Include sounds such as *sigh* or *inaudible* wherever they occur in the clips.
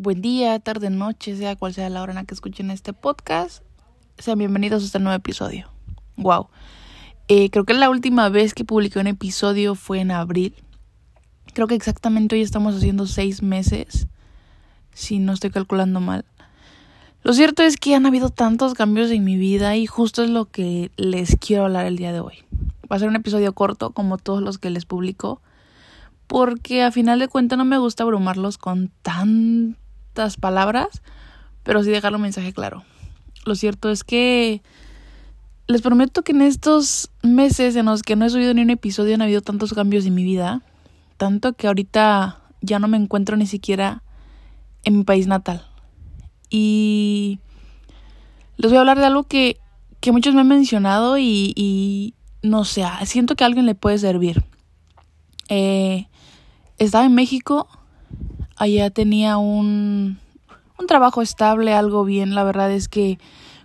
Buen día, tarde, noche, sea cual sea la hora en la que escuchen este podcast. Sean bienvenidos a este nuevo episodio. Wow. Eh, creo que la última vez que publiqué un episodio fue en abril. Creo que exactamente hoy estamos haciendo seis meses. Si no estoy calculando mal. Lo cierto es que han habido tantos cambios en mi vida y justo es lo que les quiero hablar el día de hoy. Va a ser un episodio corto como todos los que les publico porque a final de cuentas no me gusta abrumarlos con palabras, pero sí dejar un mensaje claro. Lo cierto es que les prometo que en estos meses en los que no he subido ni un episodio han habido tantos cambios en mi vida, tanto que ahorita ya no me encuentro ni siquiera en mi país natal. Y les voy a hablar de algo que, que muchos me han mencionado y, y no sé, siento que a alguien le puede servir. Eh, estaba en México, allá tenía un, un trabajo estable, algo bien, la verdad es que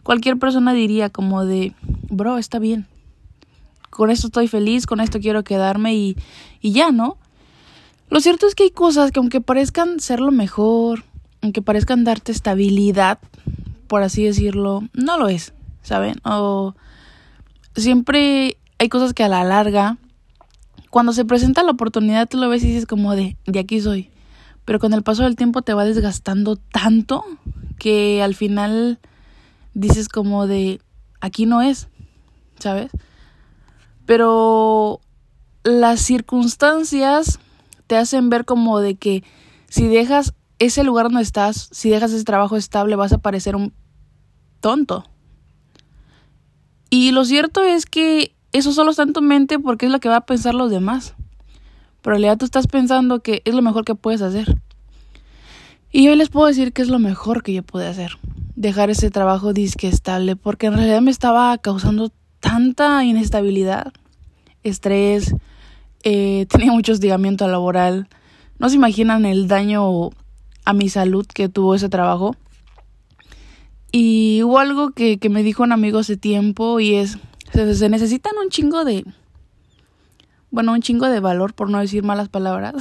cualquier persona diría como de, bro, está bien, con esto estoy feliz, con esto quiero quedarme y, y ya, ¿no? Lo cierto es que hay cosas que aunque parezcan ser lo mejor, aunque parezcan darte estabilidad, por así decirlo, no lo es, ¿saben? O siempre hay cosas que a la larga, cuando se presenta la oportunidad, tú lo ves y dices como de, de aquí soy. Pero con el paso del tiempo te va desgastando tanto que al final dices como de, aquí no es, ¿sabes? Pero las circunstancias te hacen ver como de que si dejas ese lugar donde estás, si dejas ese trabajo estable, vas a parecer un tonto. Y lo cierto es que eso solo está en tu mente porque es lo que va a pensar los demás. Pero en realidad tú estás pensando que es lo mejor que puedes hacer. Y hoy les puedo decir que es lo mejor que yo pude hacer. Dejar ese trabajo disque estable porque en realidad me estaba causando tanta inestabilidad, estrés, eh, *laughs* tenía mucho hostigamiento laboral. No se imaginan el daño a mi salud que tuvo ese trabajo. Y hubo algo que, que me dijo un amigo hace tiempo y es, se, necesitan un chingo de, bueno, un chingo de valor, por no decir malas palabras.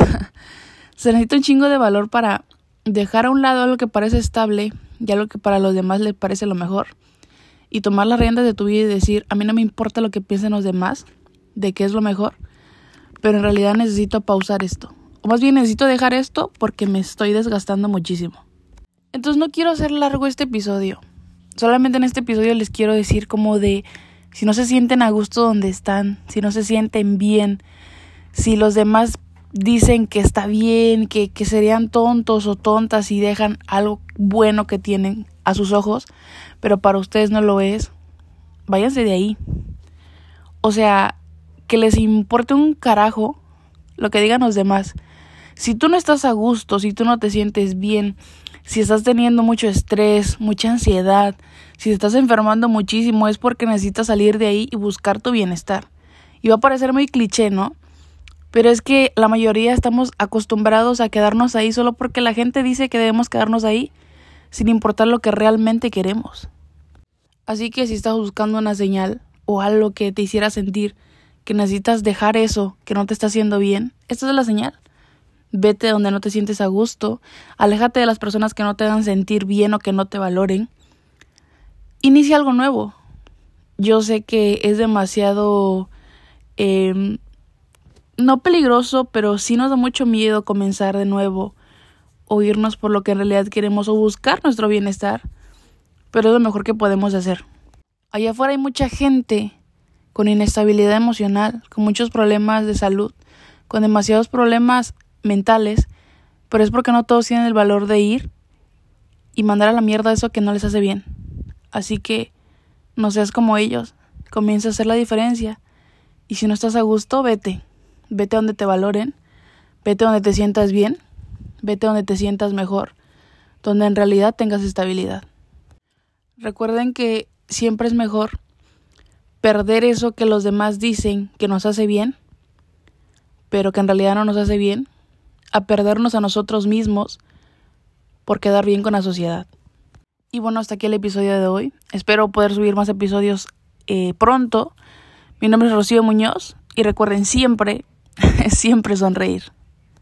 *laughs* se necesita un chingo de valor para dejar a un lado algo que parece estable y algo que para los demás les parece lo mejor. Y tomar las riendas de tu vida y decir, a mí no me importa lo que piensen los demás, de qué es lo mejor, pero en realidad necesito pausar esto. O más bien necesito dejar esto porque me estoy desgastando muchísimo. Entonces no quiero hacer largo este episodio. Solamente en este episodio les quiero decir como de si no se sienten a gusto donde están, si no se sienten bien, si los demás dicen que está bien, que, que serían tontos o tontas y dejan algo bueno que tienen a sus ojos, pero para ustedes no lo es, váyanse de ahí. O sea, que les importe un carajo lo que digan los demás. Si tú no estás a gusto, si tú no te sientes bien, si estás teniendo mucho estrés, mucha ansiedad, si estás enfermando muchísimo, es porque necesitas salir de ahí y buscar tu bienestar. Y va a parecer muy cliché, ¿no? Pero es que la mayoría estamos acostumbrados a quedarnos ahí solo porque la gente dice que debemos quedarnos ahí, sin importar lo que realmente queremos. Así que si estás buscando una señal o algo que te hiciera sentir que necesitas dejar eso que no te está haciendo bien, esta es la señal. Vete donde no te sientes a gusto, aléjate de las personas que no te hagan sentir bien o que no te valoren. Inicia algo nuevo. Yo sé que es demasiado, eh, no peligroso, pero sí nos da mucho miedo comenzar de nuevo, o irnos por lo que en realidad queremos o buscar nuestro bienestar, pero es lo mejor que podemos hacer. Allá afuera hay mucha gente con inestabilidad emocional, con muchos problemas de salud, con demasiados problemas mentales, pero es porque no todos tienen el valor de ir y mandar a la mierda eso que no les hace bien. Así que no seas como ellos, comienza a hacer la diferencia. Y si no estás a gusto, vete. Vete donde te valoren, vete donde te sientas bien, vete donde te sientas mejor, donde en realidad tengas estabilidad. Recuerden que siempre es mejor perder eso que los demás dicen que nos hace bien, pero que en realidad no nos hace bien, a perdernos a nosotros mismos por quedar bien con la sociedad. Y bueno, hasta aquí el episodio de hoy. Espero poder subir más episodios eh, pronto. Mi nombre es Rocío Muñoz y recuerden siempre, *laughs* siempre sonreír.